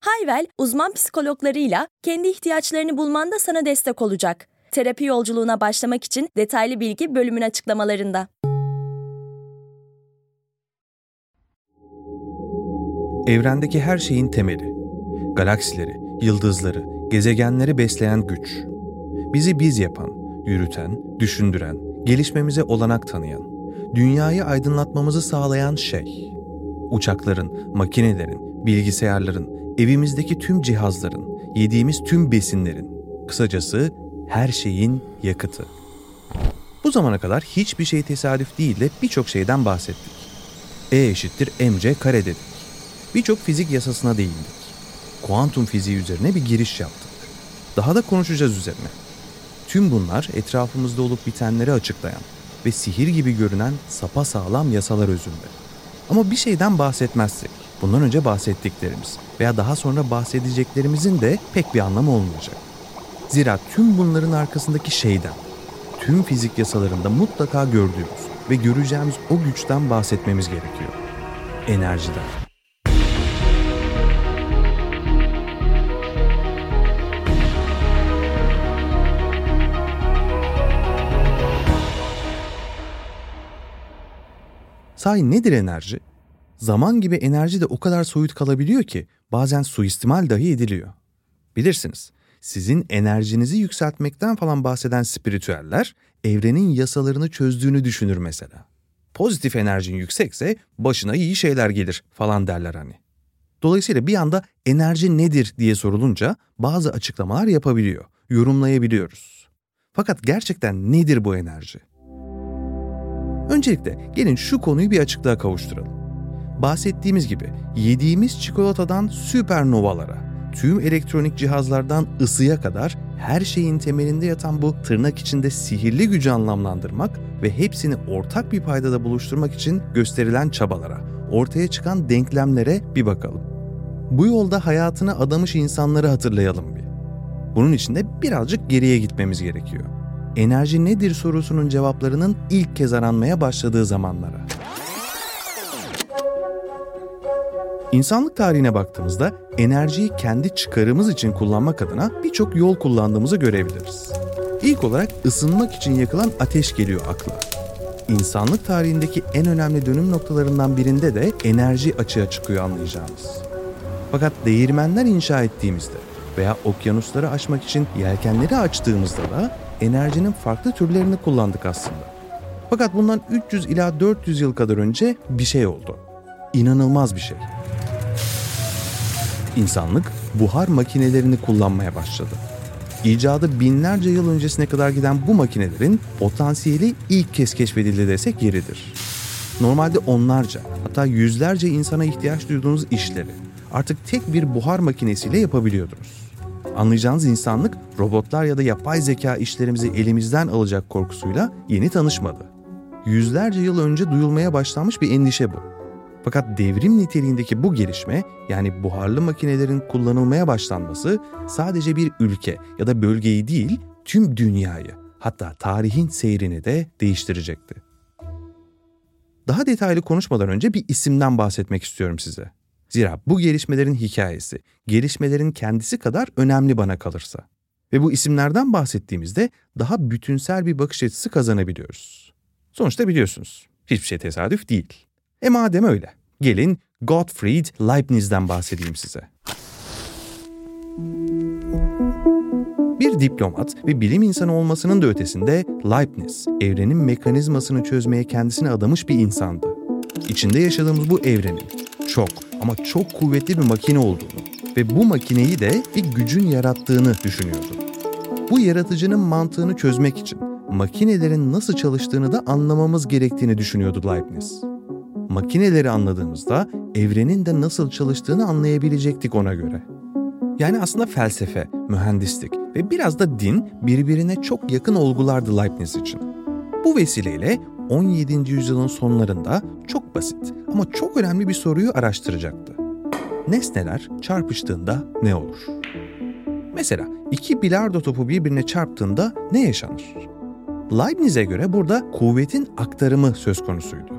Hayvel, uzman psikologlarıyla kendi ihtiyaçlarını bulmanda sana destek olacak. Terapi yolculuğuna başlamak için detaylı bilgi bölümün açıklamalarında. Evrendeki her şeyin temeli. Galaksileri, yıldızları, gezegenleri besleyen güç. Bizi biz yapan, yürüten, düşündüren, gelişmemize olanak tanıyan, dünyayı aydınlatmamızı sağlayan şey. Uçakların, makinelerin, bilgisayarların, evimizdeki tüm cihazların, yediğimiz tüm besinlerin, kısacası her şeyin yakıtı. Bu zamana kadar hiçbir şey tesadüf değil de birçok şeyden bahsettik. E eşittir mc kare dedik. Birçok fizik yasasına değindik. Kuantum fiziği üzerine bir giriş yaptık. Daha da konuşacağız üzerine. Tüm bunlar etrafımızda olup bitenleri açıklayan ve sihir gibi görünen sapa sağlam yasalar özünde. Ama bir şeyden bahsetmezsek, bundan önce bahsettiklerimiz veya daha sonra bahsedeceklerimizin de pek bir anlamı olmayacak. Zira tüm bunların arkasındaki şeyden, tüm fizik yasalarında mutlaka gördüğümüz ve göreceğimiz o güçten bahsetmemiz gerekiyor. Enerjiden. Sahi nedir enerji? Zaman gibi enerji de o kadar soyut kalabiliyor ki bazen suistimal dahi ediliyor. Bilirsiniz, sizin enerjinizi yükseltmekten falan bahseden spiritüeller evrenin yasalarını çözdüğünü düşünür mesela. Pozitif enerjin yüksekse başına iyi şeyler gelir falan derler hani. Dolayısıyla bir anda enerji nedir diye sorulunca bazı açıklamalar yapabiliyor, yorumlayabiliyoruz. Fakat gerçekten nedir bu enerji? Öncelikle gelin şu konuyu bir açıklığa kavuşturalım. Bahsettiğimiz gibi yediğimiz çikolatadan süpernovalara, tüm elektronik cihazlardan ısıya kadar her şeyin temelinde yatan bu tırnak içinde sihirli gücü anlamlandırmak ve hepsini ortak bir paydada buluşturmak için gösterilen çabalara, ortaya çıkan denklemlere bir bakalım. Bu yolda hayatını adamış insanları hatırlayalım bir. Bunun için de birazcık geriye gitmemiz gerekiyor. Enerji nedir sorusunun cevaplarının ilk kez aranmaya başladığı zamanlara. İnsanlık tarihine baktığımızda enerjiyi kendi çıkarımız için kullanmak adına birçok yol kullandığımızı görebiliriz. İlk olarak ısınmak için yakılan ateş geliyor akla. İnsanlık tarihindeki en önemli dönüm noktalarından birinde de enerji açığa çıkıyor anlayacağımız. Fakat değirmenler inşa ettiğimizde veya okyanusları aşmak için yelkenleri açtığımızda da enerjinin farklı türlerini kullandık aslında. Fakat bundan 300 ila 400 yıl kadar önce bir şey oldu. İnanılmaz bir şey. İnsanlık buhar makinelerini kullanmaya başladı. İcadı binlerce yıl öncesine kadar giden bu makinelerin potansiyeli ilk kez keşfedildi desek yeridir. Normalde onlarca hatta yüzlerce insana ihtiyaç duyduğunuz işleri artık tek bir buhar makinesiyle yapabiliyordunuz. Anlayacağınız insanlık robotlar ya da yapay zeka işlerimizi elimizden alacak korkusuyla yeni tanışmadı. Yüzlerce yıl önce duyulmaya başlanmış bir endişe bu. Fakat devrim niteliğindeki bu gelişme yani buharlı makinelerin kullanılmaya başlanması sadece bir ülke ya da bölgeyi değil tüm dünyayı hatta tarihin seyrini de değiştirecekti. Daha detaylı konuşmadan önce bir isimden bahsetmek istiyorum size. Zira bu gelişmelerin hikayesi, gelişmelerin kendisi kadar önemli bana kalırsa. Ve bu isimlerden bahsettiğimizde daha bütünsel bir bakış açısı kazanabiliyoruz. Sonuçta biliyorsunuz, hiçbir şey tesadüf değil. E madem öyle, gelin Gottfried Leibniz'den bahsedeyim size. Bir diplomat ve bilim insanı olmasının da ötesinde Leibniz, evrenin mekanizmasını çözmeye kendisini adamış bir insandı. İçinde yaşadığımız bu evrenin çok ama çok kuvvetli bir makine olduğunu ve bu makineyi de bir gücün yarattığını düşünüyordu. Bu yaratıcının mantığını çözmek için makinelerin nasıl çalıştığını da anlamamız gerektiğini düşünüyordu Leibniz. Makineleri anladığımızda evrenin de nasıl çalıştığını anlayabilecektik ona göre. Yani aslında felsefe, mühendislik ve biraz da din birbirine çok yakın olgulardı Leibniz için. Bu vesileyle 17. yüzyılın sonlarında çok basit ama çok önemli bir soruyu araştıracaktı. Nesneler çarpıştığında ne olur? Mesela iki bilardo topu birbirine çarptığında ne yaşanır? Leibniz'e göre burada kuvvetin aktarımı söz konusuydu.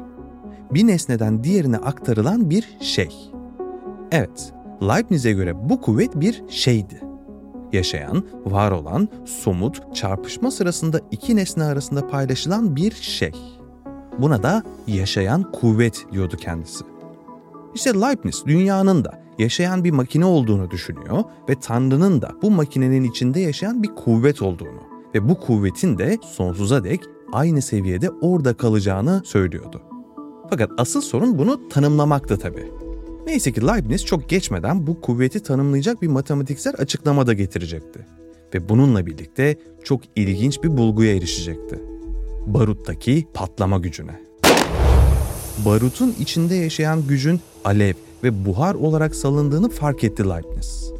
Bir nesneden diğerine aktarılan bir şey. Evet, Leibniz'e göre bu kuvvet bir şeydi. Yaşayan, var olan, somut, çarpışma sırasında iki nesne arasında paylaşılan bir şey. Buna da yaşayan kuvvet diyordu kendisi. İşte Leibniz dünyanın da yaşayan bir makine olduğunu düşünüyor ve Tanrı'nın da bu makinenin içinde yaşayan bir kuvvet olduğunu ve bu kuvvetin de sonsuza dek aynı seviyede orada kalacağını söylüyordu. Fakat asıl sorun bunu tanımlamakta tabii. Neyse ki Leibniz çok geçmeden bu kuvveti tanımlayacak bir matematiksel açıklama da getirecekti. Ve bununla birlikte çok ilginç bir bulguya erişecekti. Baruttaki patlama gücüne. Barutun içinde yaşayan gücün alev ve buhar olarak salındığını fark etti Leibniz.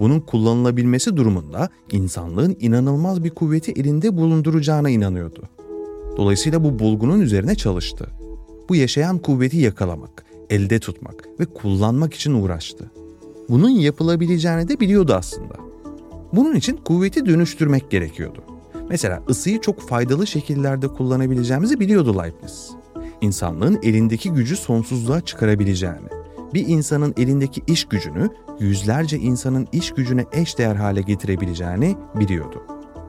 Bunun kullanılabilmesi durumunda insanlığın inanılmaz bir kuvveti elinde bulunduracağına inanıyordu. Dolayısıyla bu bulgunun üzerine çalıştı. Bu yaşayan kuvveti yakalamak, elde tutmak ve kullanmak için uğraştı. Bunun yapılabileceğini de biliyordu aslında. Bunun için kuvveti dönüştürmek gerekiyordu. Mesela ısıyı çok faydalı şekillerde kullanabileceğimizi biliyordu Leibniz. İnsanlığın elindeki gücü sonsuzluğa çıkarabileceğini, bir insanın elindeki iş gücünü yüzlerce insanın iş gücüne eş değer hale getirebileceğini biliyordu.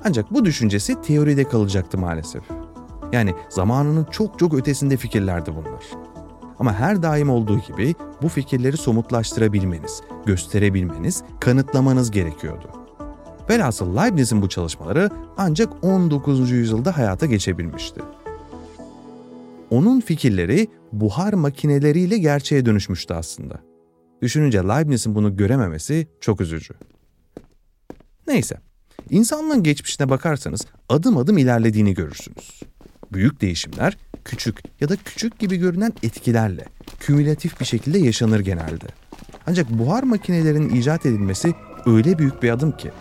Ancak bu düşüncesi teoride kalacaktı maalesef. Yani zamanının çok çok ötesinde fikirlerdi bunlar. Ama her daim olduğu gibi bu fikirleri somutlaştırabilmeniz, gösterebilmeniz, kanıtlamanız gerekiyordu. Velhasıl Leibniz'in bu çalışmaları ancak 19. yüzyılda hayata geçebilmişti. Onun fikirleri buhar makineleriyle gerçeğe dönüşmüştü aslında. Düşününce Leibniz'in bunu görememesi çok üzücü. Neyse, insanlığın geçmişine bakarsanız adım adım ilerlediğini görürsünüz. Büyük değişimler küçük ya da küçük gibi görünen etkilerle kümülatif bir şekilde yaşanır genelde. Ancak buhar makinelerinin icat edilmesi öyle büyük bir adım ki.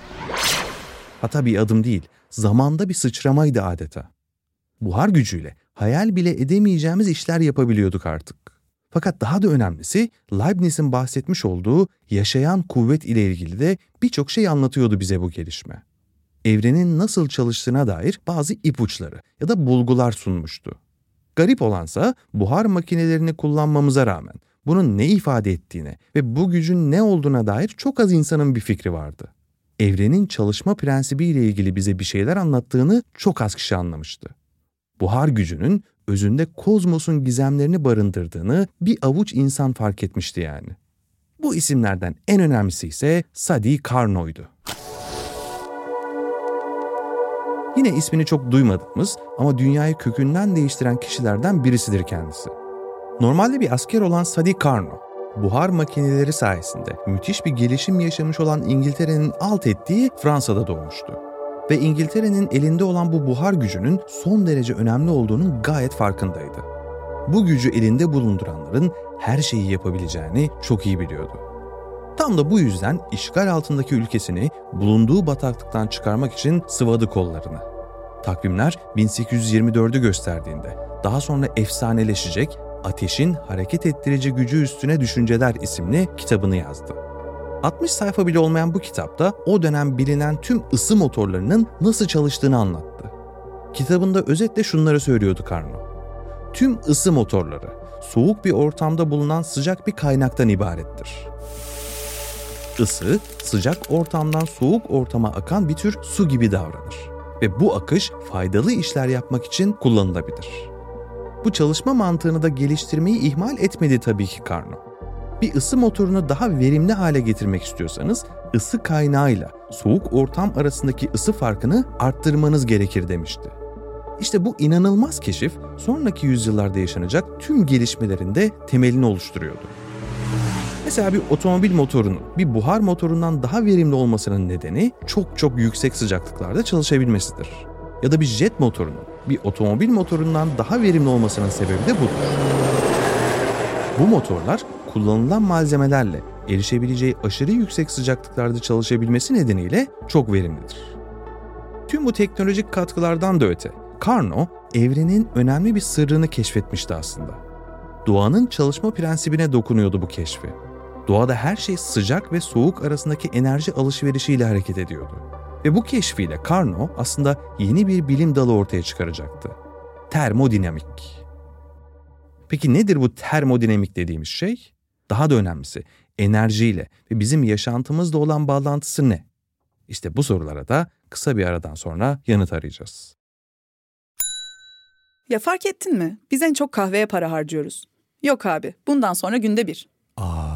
Hatta bir adım değil, zamanda bir sıçramaydı adeta. Buhar gücüyle hayal bile edemeyeceğimiz işler yapabiliyorduk artık. Fakat daha da önemlisi Leibniz'in bahsetmiş olduğu yaşayan kuvvet ile ilgili de birçok şey anlatıyordu bize bu gelişme. Evrenin nasıl çalıştığına dair bazı ipuçları ya da bulgular sunmuştu. Garip olansa buhar makinelerini kullanmamıza rağmen bunun ne ifade ettiğine ve bu gücün ne olduğuna dair çok az insanın bir fikri vardı. Evrenin çalışma prensibiyle ilgili bize bir şeyler anlattığını çok az kişi anlamıştı. Buhar gücünün özünde kozmosun gizemlerini barındırdığını bir avuç insan fark etmişti yani. Bu isimlerden en önemlisi ise Sadi Carnot'ydu. Yine ismini çok duymadığımız ama dünyayı kökünden değiştiren kişilerden birisidir kendisi. Normalde bir asker olan Sadi Carnot, buhar makineleri sayesinde müthiş bir gelişim yaşamış olan İngiltere'nin alt ettiği Fransa'da doğmuştu. Ve İngiltere'nin elinde olan bu buhar gücünün son derece önemli olduğunun gayet farkındaydı. Bu gücü elinde bulunduranların her şeyi yapabileceğini çok iyi biliyordu. Tam da bu yüzden işgal altındaki ülkesini bulunduğu bataklıktan çıkarmak için sıvadı kollarını. Takvimler 1824'ü gösterdiğinde daha sonra efsaneleşecek Ateşin Hareket Ettirici Gücü Üstüne Düşünceler isimli kitabını yazdı. 60 sayfa bile olmayan bu kitapta o dönem bilinen tüm ısı motorlarının nasıl çalıştığını anlattı. Kitabında özetle şunları söylüyordu Carnot. Tüm ısı motorları soğuk bir ortamda bulunan sıcak bir kaynaktan ibarettir. Isı, sıcak ortamdan soğuk ortama akan bir tür su gibi davranır ve bu akış faydalı işler yapmak için kullanılabilir. Bu çalışma mantığını da geliştirmeyi ihmal etmedi tabii ki Carnot. Bir ısı motorunu daha verimli hale getirmek istiyorsanız ısı kaynağıyla soğuk ortam arasındaki ısı farkını arttırmanız gerekir demişti. İşte bu inanılmaz keşif sonraki yüzyıllarda yaşanacak tüm gelişmelerin de temelini oluşturuyordu. Mesela bir otomobil motorunun bir buhar motorundan daha verimli olmasının nedeni çok çok yüksek sıcaklıklarda çalışabilmesidir. Ya da bir jet motorunun bir otomobil motorundan daha verimli olmasının sebebi de budur. Bu motorlar kullanılan malzemelerle erişebileceği aşırı yüksek sıcaklıklarda çalışabilmesi nedeniyle çok verimlidir. Tüm bu teknolojik katkılardan da öte, Carnot evrenin önemli bir sırrını keşfetmişti aslında. Doğanın çalışma prensibine dokunuyordu bu keşfi. Doğada her şey sıcak ve soğuk arasındaki enerji alışverişiyle hareket ediyordu. Ve bu keşfiyle Carnot aslında yeni bir bilim dalı ortaya çıkaracaktı. Termodinamik. Peki nedir bu termodinamik dediğimiz şey? Daha da önemlisi enerjiyle ve bizim yaşantımızla olan bağlantısı ne? İşte bu sorulara da kısa bir aradan sonra yanıt arayacağız. Ya fark ettin mi? Biz en çok kahveye para harcıyoruz. Yok abi, bundan sonra günde bir.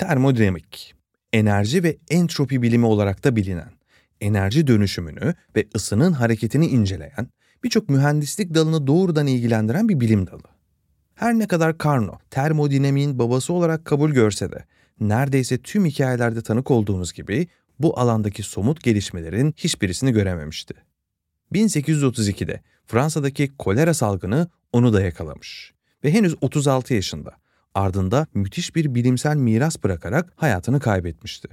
Termodinamik, enerji ve entropi bilimi olarak da bilinen, enerji dönüşümünü ve ısının hareketini inceleyen, birçok mühendislik dalını doğrudan ilgilendiren bir bilim dalı. Her ne kadar Carnot, termodinamiğin babası olarak kabul görse de, neredeyse tüm hikayelerde tanık olduğumuz gibi bu alandaki somut gelişmelerin hiçbirisini görememişti. 1832'de Fransa'daki kolera salgını onu da yakalamış ve henüz 36 yaşında ardında müthiş bir bilimsel miras bırakarak hayatını kaybetmişti.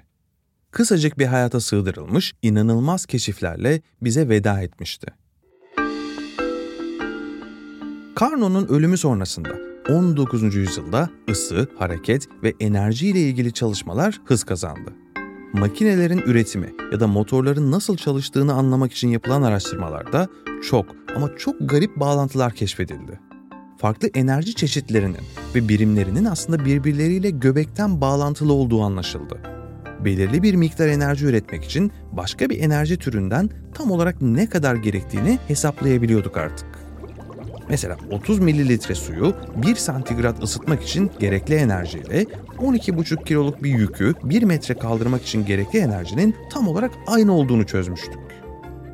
Kısacık bir hayata sığdırılmış, inanılmaz keşiflerle bize veda etmişti. Carnot'un ölümü sonrasında 19. yüzyılda ısı, hareket ve enerji ile ilgili çalışmalar hız kazandı. Makinelerin üretimi ya da motorların nasıl çalıştığını anlamak için yapılan araştırmalarda çok ama çok garip bağlantılar keşfedildi farklı enerji çeşitlerinin ve birimlerinin aslında birbirleriyle göbekten bağlantılı olduğu anlaşıldı. Belirli bir miktar enerji üretmek için başka bir enerji türünden tam olarak ne kadar gerektiğini hesaplayabiliyorduk artık. Mesela 30 mililitre suyu 1 santigrat ısıtmak için gerekli enerjiyle 12,5 kiloluk bir yükü 1 metre kaldırmak için gerekli enerjinin tam olarak aynı olduğunu çözmüştük.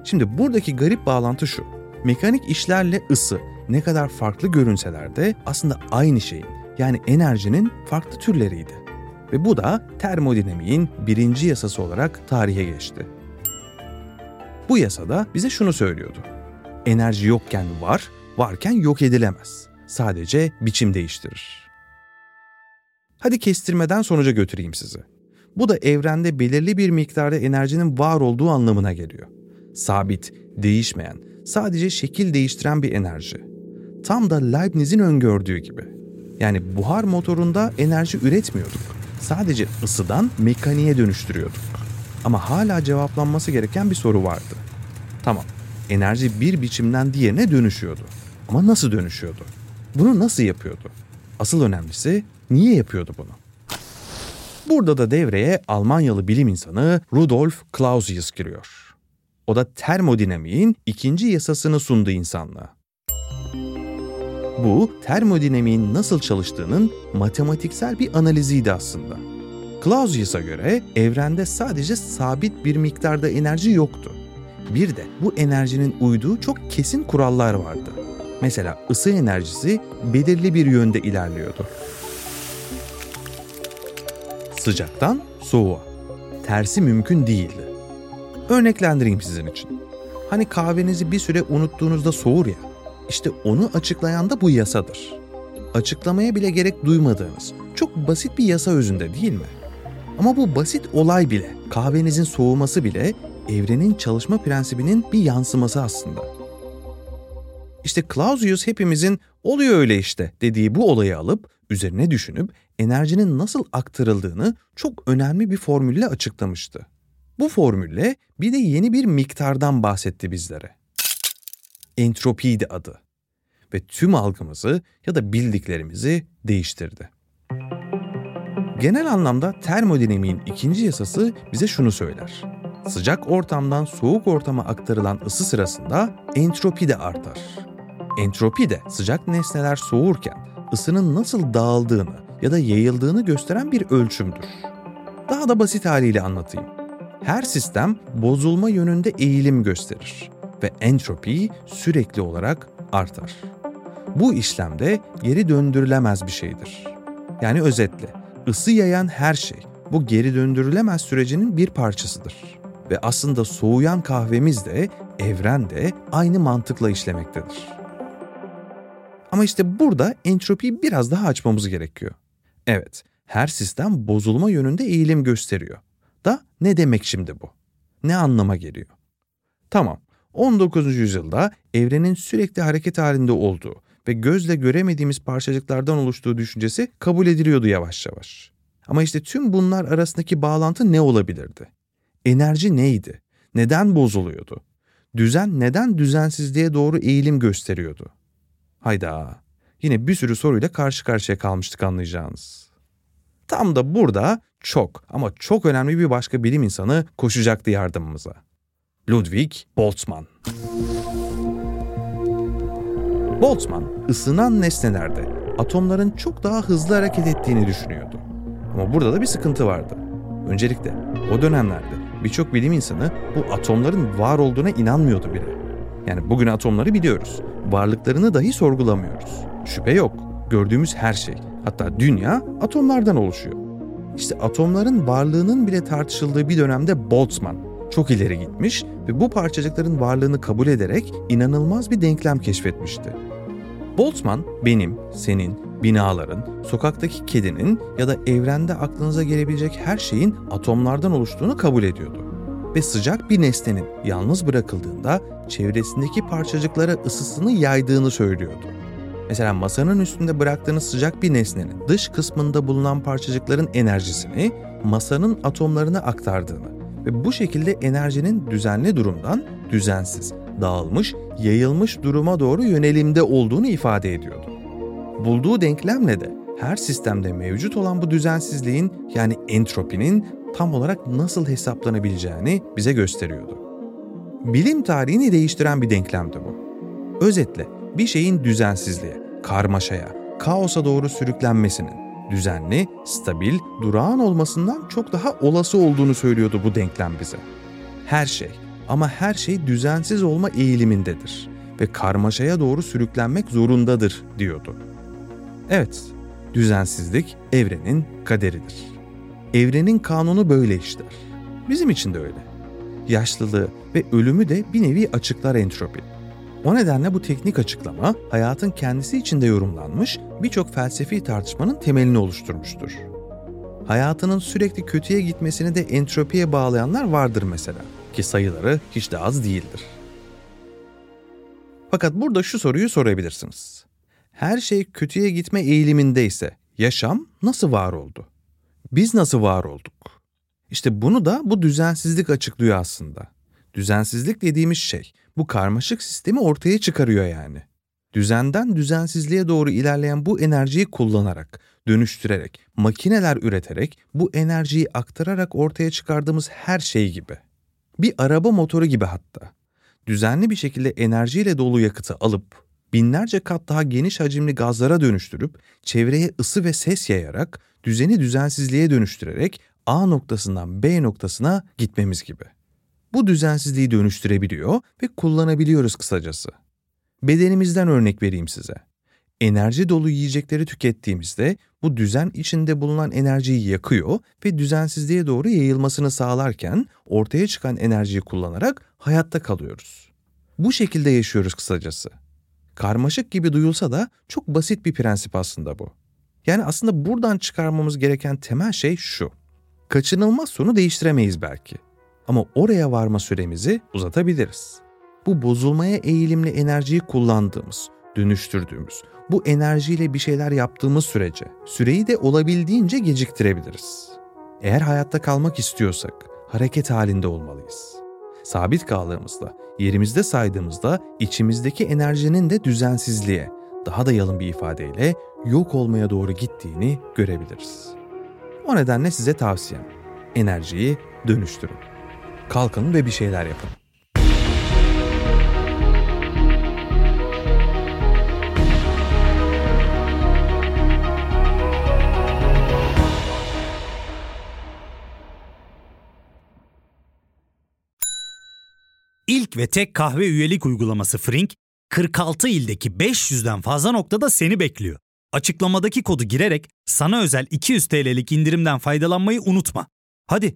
Şimdi buradaki garip bağlantı şu. Mekanik işlerle ısı ne kadar farklı görünseler de aslında aynı şeyin yani enerjinin farklı türleriydi. Ve bu da termodinamiğin birinci yasası olarak tarihe geçti. Bu yasada bize şunu söylüyordu. Enerji yokken var, varken yok edilemez. Sadece biçim değiştirir. Hadi kestirmeden sonuca götüreyim sizi. Bu da evrende belirli bir miktarda enerjinin var olduğu anlamına geliyor. Sabit, değişmeyen, sadece şekil değiştiren bir enerji tam da Leibniz'in öngördüğü gibi. Yani buhar motorunda enerji üretmiyorduk. Sadece ısıdan mekaniğe dönüştürüyorduk. Ama hala cevaplanması gereken bir soru vardı. Tamam, enerji bir biçimden diğerine dönüşüyordu. Ama nasıl dönüşüyordu? Bunu nasıl yapıyordu? Asıl önemlisi niye yapıyordu bunu? Burada da devreye Almanyalı bilim insanı Rudolf Clausius giriyor. O da termodinamiğin ikinci yasasını sundu insanlığa. Bu, termodinamiğin nasıl çalıştığının matematiksel bir analiziydi aslında. Clausius'a göre evrende sadece sabit bir miktarda enerji yoktu. Bir de bu enerjinin uyduğu çok kesin kurallar vardı. Mesela ısı enerjisi belirli bir yönde ilerliyordu. Sıcaktan soğuğa. Tersi mümkün değildi. Örneklendireyim sizin için. Hani kahvenizi bir süre unuttuğunuzda soğur ya. İşte onu açıklayan da bu yasadır. Açıklamaya bile gerek duymadığınız çok basit bir yasa özünde değil mi? Ama bu basit olay bile, kahvenizin soğuması bile evrenin çalışma prensibinin bir yansıması aslında. İşte Clausius hepimizin oluyor öyle işte dediği bu olayı alıp üzerine düşünüp enerjinin nasıl aktarıldığını çok önemli bir formülle açıklamıştı. Bu formülle bir de yeni bir miktardan bahsetti bizlere. Entropiydi adı. Ve tüm algımızı ya da bildiklerimizi değiştirdi. Genel anlamda termodinamiğin ikinci yasası bize şunu söyler. Sıcak ortamdan soğuk ortama aktarılan ısı sırasında entropi de artar. Entropi de sıcak nesneler soğurken ısının nasıl dağıldığını ya da yayıldığını gösteren bir ölçümdür. Daha da basit haliyle anlatayım. Her sistem bozulma yönünde eğilim gösterir ve entropi sürekli olarak artar. Bu işlemde geri döndürülemez bir şeydir. Yani özetle, ısı yayan her şey bu geri döndürülemez sürecinin bir parçasıdır. Ve aslında soğuyan kahvemiz de, evren de aynı mantıkla işlemektedir. Ama işte burada entropiyi biraz daha açmamız gerekiyor. Evet, her sistem bozulma yönünde eğilim gösteriyor. Da ne demek şimdi bu? Ne anlama geliyor? Tamam, 19. yüzyılda evrenin sürekli hareket halinde olduğu ve gözle göremediğimiz parçacıklardan oluştuğu düşüncesi kabul ediliyordu yavaş yavaş. Ama işte tüm bunlar arasındaki bağlantı ne olabilirdi? Enerji neydi? Neden bozuluyordu? Düzen neden düzensizliğe doğru eğilim gösteriyordu? Hayda, yine bir sürü soruyla karşı karşıya kalmıştık anlayacağınız. Tam da burada çok ama çok önemli bir başka bilim insanı koşacaktı yardımımıza. Ludwig Boltzmann. Boltzmann, ısınan nesnelerde atomların çok daha hızlı hareket ettiğini düşünüyordu. Ama burada da bir sıkıntı vardı. Öncelikle o dönemlerde birçok bilim insanı bu atomların var olduğuna inanmıyordu bile. Yani bugün atomları biliyoruz. Varlıklarını dahi sorgulamıyoruz. Şüphe yok. Gördüğümüz her şey, hatta dünya atomlardan oluşuyor. İşte atomların varlığının bile tartışıldığı bir dönemde Boltzmann çok ileri gitmiş ve bu parçacıkların varlığını kabul ederek inanılmaz bir denklem keşfetmişti. Boltzmann benim, senin, binaların, sokaktaki kedinin ya da evrende aklınıza gelebilecek her şeyin atomlardan oluştuğunu kabul ediyordu. Ve sıcak bir nesnenin yalnız bırakıldığında çevresindeki parçacıklara ısısını yaydığını söylüyordu. Mesela masanın üstünde bıraktığınız sıcak bir nesnenin dış kısmında bulunan parçacıkların enerjisini masanın atomlarına aktardığını ve bu şekilde enerjinin düzenli durumdan düzensiz, dağılmış, yayılmış duruma doğru yönelimde olduğunu ifade ediyordu. Bulduğu denklemle de her sistemde mevcut olan bu düzensizliğin yani entropinin tam olarak nasıl hesaplanabileceğini bize gösteriyordu. Bilim tarihini değiştiren bir denklemdi bu. Özetle bir şeyin düzensizliğe, karmaşaya, kaosa doğru sürüklenmesinin düzenli, stabil, durağan olmasından çok daha olası olduğunu söylüyordu bu denklem bize. Her şey ama her şey düzensiz olma eğilimindedir ve karmaşaya doğru sürüklenmek zorundadır diyordu. Evet, düzensizlik evrenin kaderidir. Evrenin kanunu böyle işler. Bizim için de öyle. Yaşlılığı ve ölümü de bir nevi açıklar entropi. O nedenle bu teknik açıklama hayatın kendisi içinde yorumlanmış birçok felsefi tartışmanın temelini oluşturmuştur. Hayatının sürekli kötüye gitmesini de entropiye bağlayanlar vardır mesela ki sayıları hiç de az değildir. Fakat burada şu soruyu sorabilirsiniz. Her şey kötüye gitme eğilimindeyse yaşam nasıl var oldu? Biz nasıl var olduk? İşte bunu da bu düzensizlik açıklıyor aslında. Düzensizlik dediğimiz şey bu karmaşık sistemi ortaya çıkarıyor yani. Düzenden düzensizliğe doğru ilerleyen bu enerjiyi kullanarak, dönüştürerek, makineler üreterek, bu enerjiyi aktararak ortaya çıkardığımız her şey gibi. Bir araba motoru gibi hatta. Düzenli bir şekilde enerjiyle dolu yakıtı alıp, binlerce kat daha geniş hacimli gazlara dönüştürüp, çevreye ısı ve ses yayarak, düzeni düzensizliğe dönüştürerek A noktasından B noktasına gitmemiz gibi. Bu düzensizliği dönüştürebiliyor ve kullanabiliyoruz kısacası. Bedenimizden örnek vereyim size. Enerji dolu yiyecekleri tükettiğimizde bu düzen içinde bulunan enerjiyi yakıyor ve düzensizliğe doğru yayılmasını sağlarken ortaya çıkan enerjiyi kullanarak hayatta kalıyoruz. Bu şekilde yaşıyoruz kısacası. Karmaşık gibi duyulsa da çok basit bir prensip aslında bu. Yani aslında buradan çıkarmamız gereken temel şey şu. Kaçınılmaz sonu değiştiremeyiz belki. Ama oraya varma süremizi uzatabiliriz. Bu bozulmaya eğilimli enerjiyi kullandığımız, dönüştürdüğümüz, bu enerjiyle bir şeyler yaptığımız sürece süreyi de olabildiğince geciktirebiliriz. Eğer hayatta kalmak istiyorsak hareket halinde olmalıyız. Sabit kaldığımızda, yerimizde saydığımızda içimizdeki enerjinin de düzensizliğe, daha da yalın bir ifadeyle yok olmaya doğru gittiğini görebiliriz. O nedenle size tavsiyem, enerjiyi dönüştürün. Kalkın ve bir şeyler yapın. İlk ve tek kahve üyelik uygulaması Frink, 46 ildeki 500'den fazla noktada seni bekliyor. Açıklamadaki kodu girerek sana özel 200 TL'lik indirimden faydalanmayı unutma. Hadi